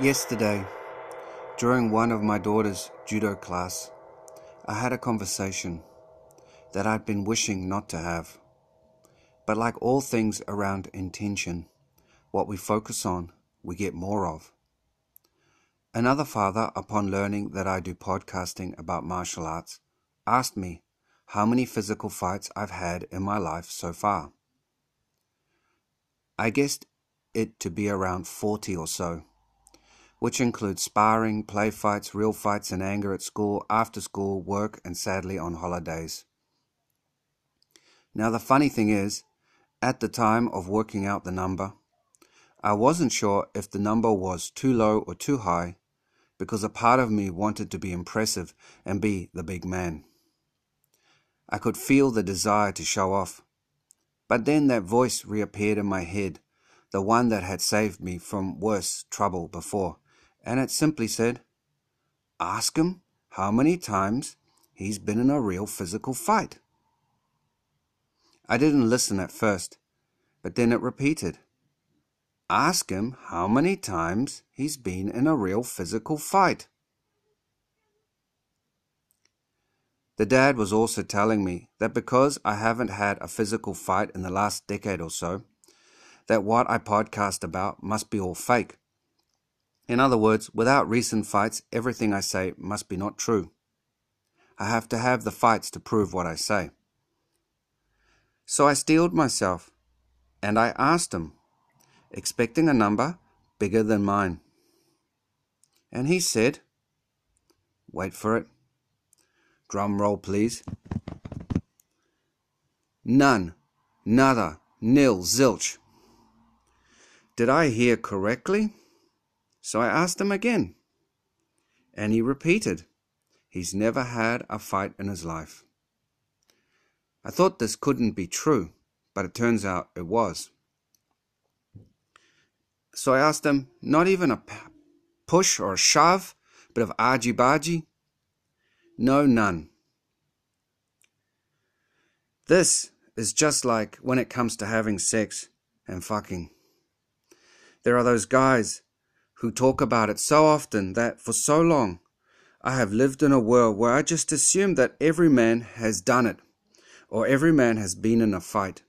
Yesterday, during one of my daughter's judo class, I had a conversation that I'd been wishing not to have. But like all things around intention, what we focus on, we get more of. Another father, upon learning that I do podcasting about martial arts, asked me how many physical fights I've had in my life so far. I guessed it to be around 40 or so which includes sparring, play fights, real fights, and anger at school, after school, work, and sadly on holidays. Now, the funny thing is, at the time of working out the number, I wasn't sure if the number was too low or too high because a part of me wanted to be impressive and be the big man. I could feel the desire to show off. But then that voice reappeared in my head, the one that had saved me from worse trouble before and it simply said, Ask him how many times he's been in a real physical fight. I didn't listen at first, but then it repeated, Ask him how many times he's been in a real physical fight. The dad was also telling me that because I haven't had a physical fight in the last decade or so, that what I podcast about must be all fake in other words, without recent fights, everything I say must be not true. I have to have the fights to prove what I say. So I steeled myself and I asked him, expecting a number bigger than mine. And he said, Wait for it. Drum roll, please. None, nada, nil, zilch. Did I hear correctly? So I asked him again. And he repeated, he's never had a fight in his life. I thought this couldn't be true, but it turns out it was. So I asked him, not even a push or a shove, bit of argy bargy? No, none. This is just like when it comes to having sex and fucking. There are those guys who talk about it so often that for so long I have lived in a world where I just assumed that every man has done it or every man has been in a fight.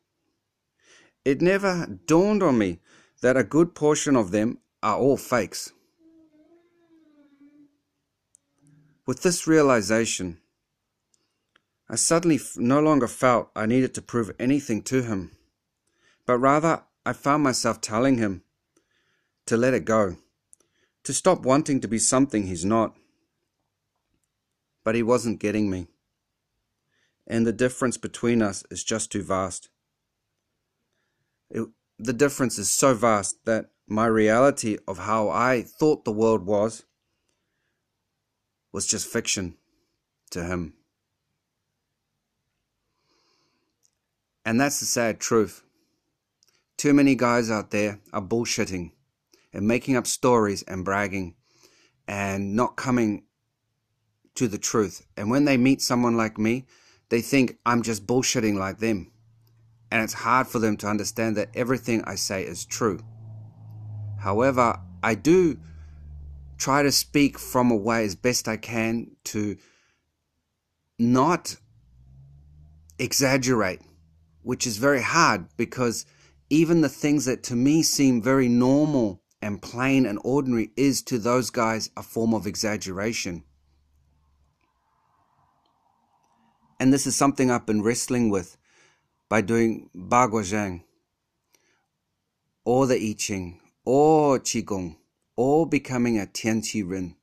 It never dawned on me that a good portion of them are all fakes. With this realization, I suddenly no longer felt I needed to prove anything to him, but rather I found myself telling him to let it go to stop wanting to be something he's not. But he wasn't getting me. And the difference between us is just too vast. It, the difference is so vast that my reality of how I thought the world was was just fiction to him. And that's the sad truth. Too many guys out there are bullshitting and making up stories and bragging and not coming to the truth. And when they meet someone like me, they think I'm just bullshitting like them. And it's hard for them to understand that everything I say is true. However, I do try to speak from a way as best I can to not exaggerate, which is very hard because even the things that to me seem very normal and plain and ordinary is to those guys a form of exaggeration. And this is something I've been wrestling with by doing Baguazhang, or the I Ching, or Qigong, or becoming a Tianqi Rin.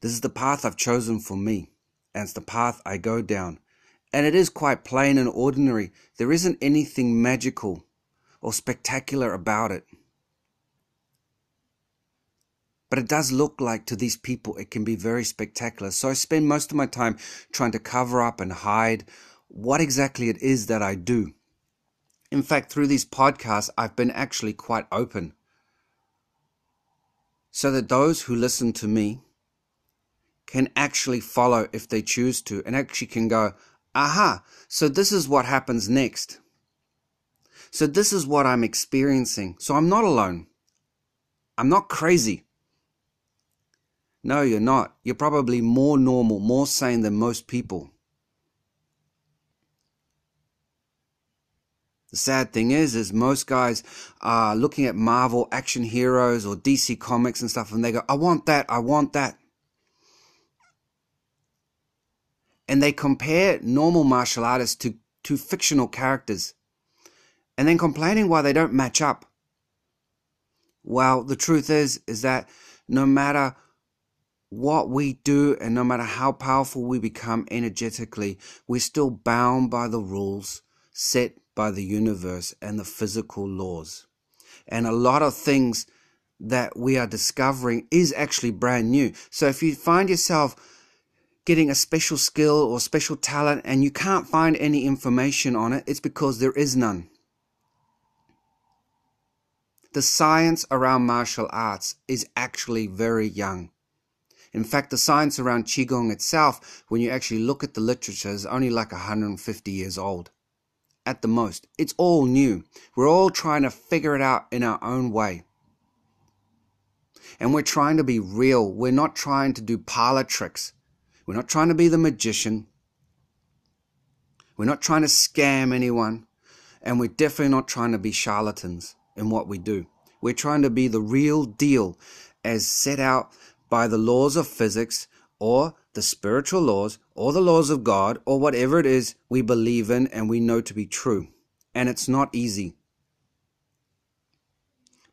This is the path I've chosen for me, and it's the path I go down. And it is quite plain and ordinary. There isn't anything magical or spectacular about it. But it does look like to these people it can be very spectacular. So I spend most of my time trying to cover up and hide what exactly it is that I do. In fact, through these podcasts, I've been actually quite open. So that those who listen to me can actually follow if they choose to and actually can go, aha, so this is what happens next. So this is what I'm experiencing. So I'm not alone. I'm not crazy. No, you're not. You're probably more normal, more sane than most people. The sad thing is, is most guys are looking at Marvel action heroes or DC comics and stuff, and they go, I want that, I want that. And they compare normal martial artists to, to fictional characters, and then complaining why they don't match up. Well, the truth is, is that no matter what we do and no matter how powerful we become energetically, we're still bound by the rules set by the universe and the physical laws. And a lot of things that we are discovering is actually brand new. So if you find yourself getting a special skill or special talent and you can't find any information on it, it's because there is none. The science around martial arts is actually very young. In fact, the science around Qigong itself, when you actually look at the literature, is only like 150 years old at the most. It's all new. We're all trying to figure it out in our own way. And we're trying to be real. We're not trying to do parlor tricks. We're not trying to be the magician. We're not trying to scam anyone. And we're definitely not trying to be charlatans in what we do. We're trying to be the real deal as set out by the laws of physics or the spiritual laws or the laws of God or whatever it is we believe in and we know to be true. And it's not easy.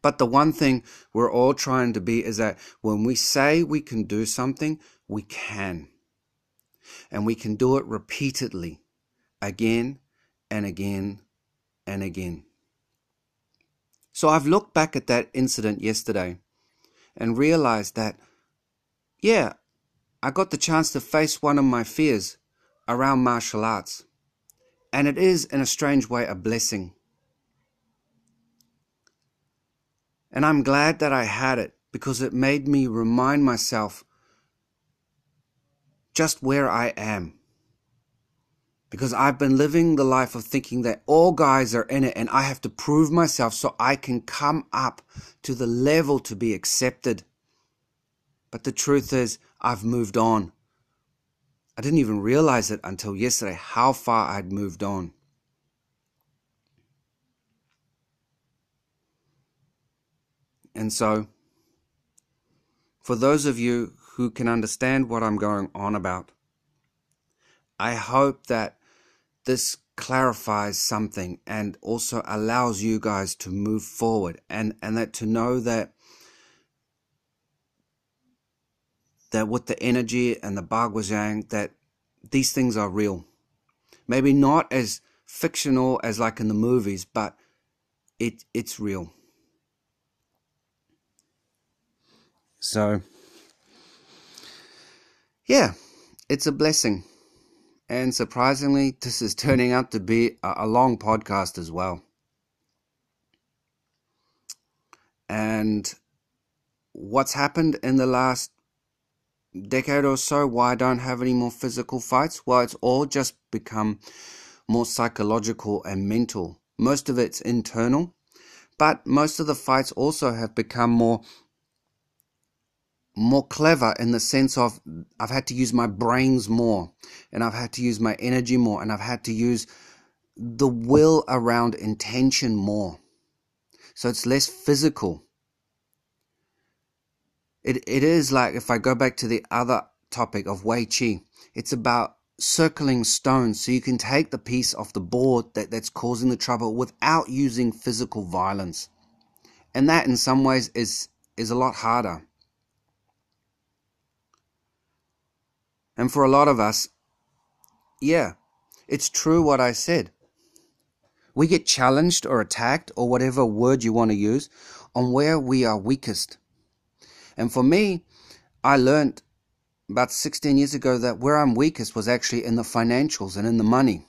But the one thing we're all trying to be is that when we say we can do something, we can. And we can do it repeatedly, again and again and again. So I've looked back at that incident yesterday and realized that, yeah, I got the chance to face one of my fears around martial arts. And it is, in a strange way, a blessing. And I'm glad that I had it because it made me remind myself just where I am. Because I've been living the life of thinking that all guys are in it and I have to prove myself so I can come up to the level to be accepted. But the truth is, I've moved on. I didn't even realize it until yesterday how far I'd moved on. And so, for those of you who can understand what I'm going on about, I hope that this clarifies something and also allows you guys to move forward and, and that to know that that with the energy and the Bagua that these things are real. Maybe not as fictional as like in the movies, but it it's real. So yeah, it's a blessing. And surprisingly, this is turning out to be a, a long podcast as well. And what's happened in the last decade or so why I don't have any more physical fights? Well, it's all just become more psychological and mental. Most of it's internal, but most of the fights also have become more more clever in the sense of I've had to use my brains more and I've had to use my energy more and I've had to use the will around intention more. So it's less physical it, it is like if I go back to the other topic of Wei Chi, it's about circling stones so you can take the piece off the board that, that's causing the trouble without using physical violence. And that in some ways is is a lot harder. And for a lot of us, yeah, it's true what I said. We get challenged or attacked or whatever word you want to use on where we are weakest. And for me, I learned about 16 years ago that where I'm weakest was actually in the financials and in the money.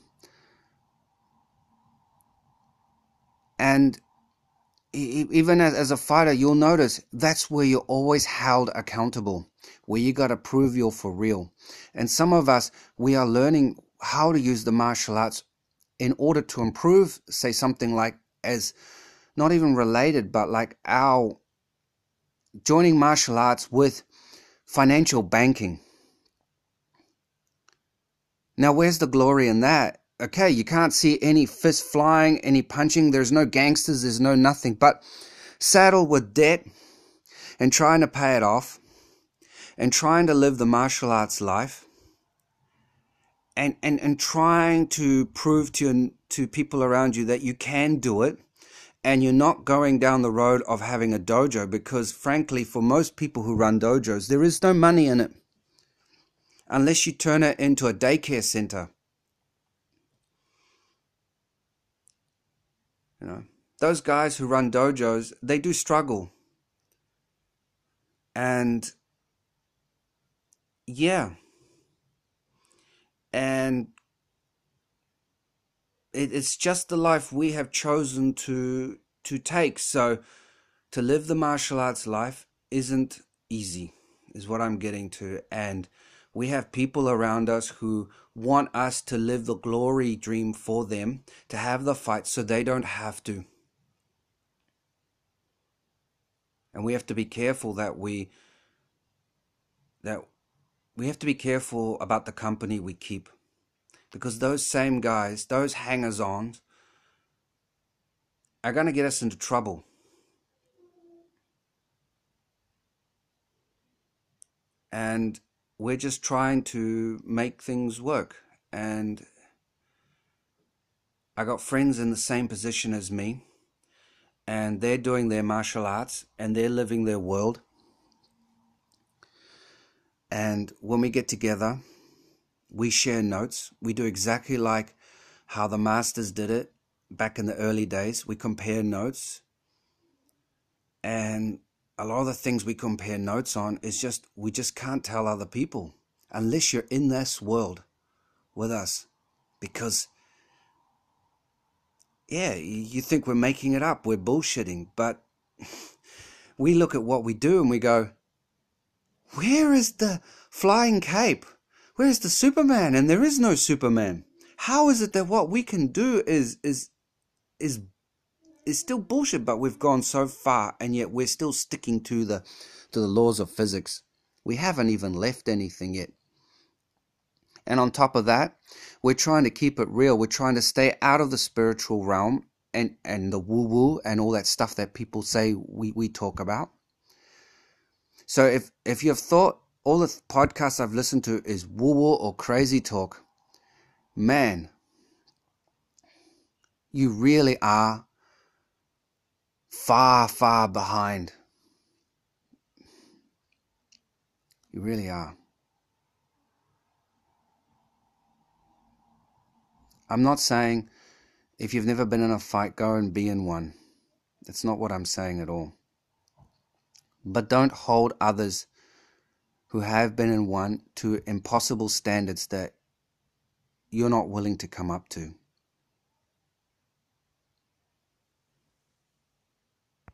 And even as, a fighter, you'll notice that's where you're always held accountable, where you got to prove you're for real. And some of us, we are learning how to use the martial arts in order to improve, say, something like as not even related, but like our joining martial arts with financial banking. Now, where's the glory in that? Okay, you can't see any fist flying, any punching, there's no gangsters, there's no nothing, but saddled with debt and trying to pay it off and trying to live the martial arts life and, and, and trying to prove to, to people around you that you can do it and you're not going down the road of having a dojo because frankly for most people who run dojos there is no money in it unless you turn it into a daycare center. You know those guys who run dojos they do struggle. And yeah. And it, it's just the life we have chosen to to take. So to live the martial arts life isn't easy, is what I'm getting to. And we have people around us who want us to live the glory dream for them, to have the fight so they don't have to. And we have to be careful that we that we have to be careful about the company we keep because those same guys, those hangers on, are going to get us into trouble. And we're just trying to make things work. And I got friends in the same position as me, and they're doing their martial arts and they're living their world. And when we get together, we share notes. We do exactly like how the masters did it back in the early days. We compare notes. And a lot of the things we compare notes on is just, we just can't tell other people unless you're in this world with us. Because, yeah, you think we're making it up, we're bullshitting, but we look at what we do and we go, where is the flying cape? Where's the Superman? And there is no Superman. How is it that what we can do is is is is still bullshit, but we've gone so far and yet we're still sticking to the to the laws of physics. We haven't even left anything yet. And on top of that, we're trying to keep it real. We're trying to stay out of the spiritual realm and, and the woo woo and all that stuff that people say we, we talk about. So if, if you've thought all the podcasts I've listened to is woo woo or crazy talk. Man, you really are far, far behind. You really are. I'm not saying if you've never been in a fight, go and be in one. That's not what I'm saying at all. But don't hold others who have been in one to impossible standards that you're not willing to come up to.